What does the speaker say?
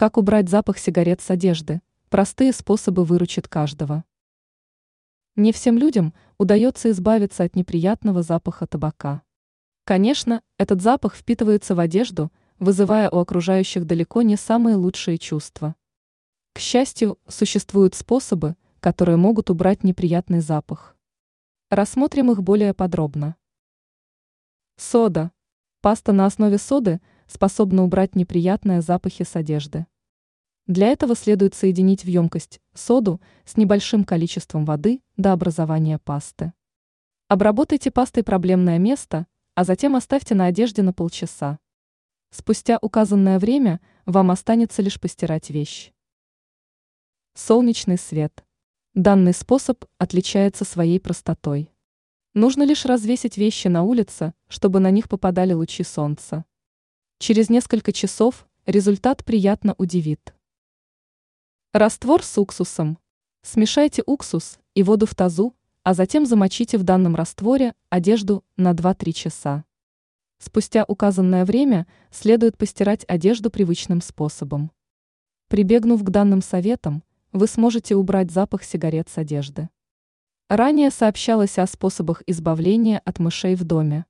Как убрать запах сигарет с одежды? Простые способы выручат каждого. Не всем людям удается избавиться от неприятного запаха табака. Конечно, этот запах впитывается в одежду, вызывая у окружающих далеко не самые лучшие чувства. К счастью, существуют способы, которые могут убрать неприятный запах. Рассмотрим их более подробно. Сода. Паста на основе соды способна убрать неприятные запахи с одежды. Для этого следует соединить в емкость соду с небольшим количеством воды до образования пасты. Обработайте пастой проблемное место, а затем оставьте на одежде на полчаса. Спустя указанное время вам останется лишь постирать вещь. Солнечный свет. Данный способ отличается своей простотой. Нужно лишь развесить вещи на улице, чтобы на них попадали лучи солнца. Через несколько часов результат приятно удивит. Раствор с уксусом. Смешайте уксус и воду в тазу, а затем замочите в данном растворе одежду на 2-3 часа. Спустя указанное время следует постирать одежду привычным способом. Прибегнув к данным советам, вы сможете убрать запах сигарет с одежды. Ранее сообщалось о способах избавления от мышей в доме.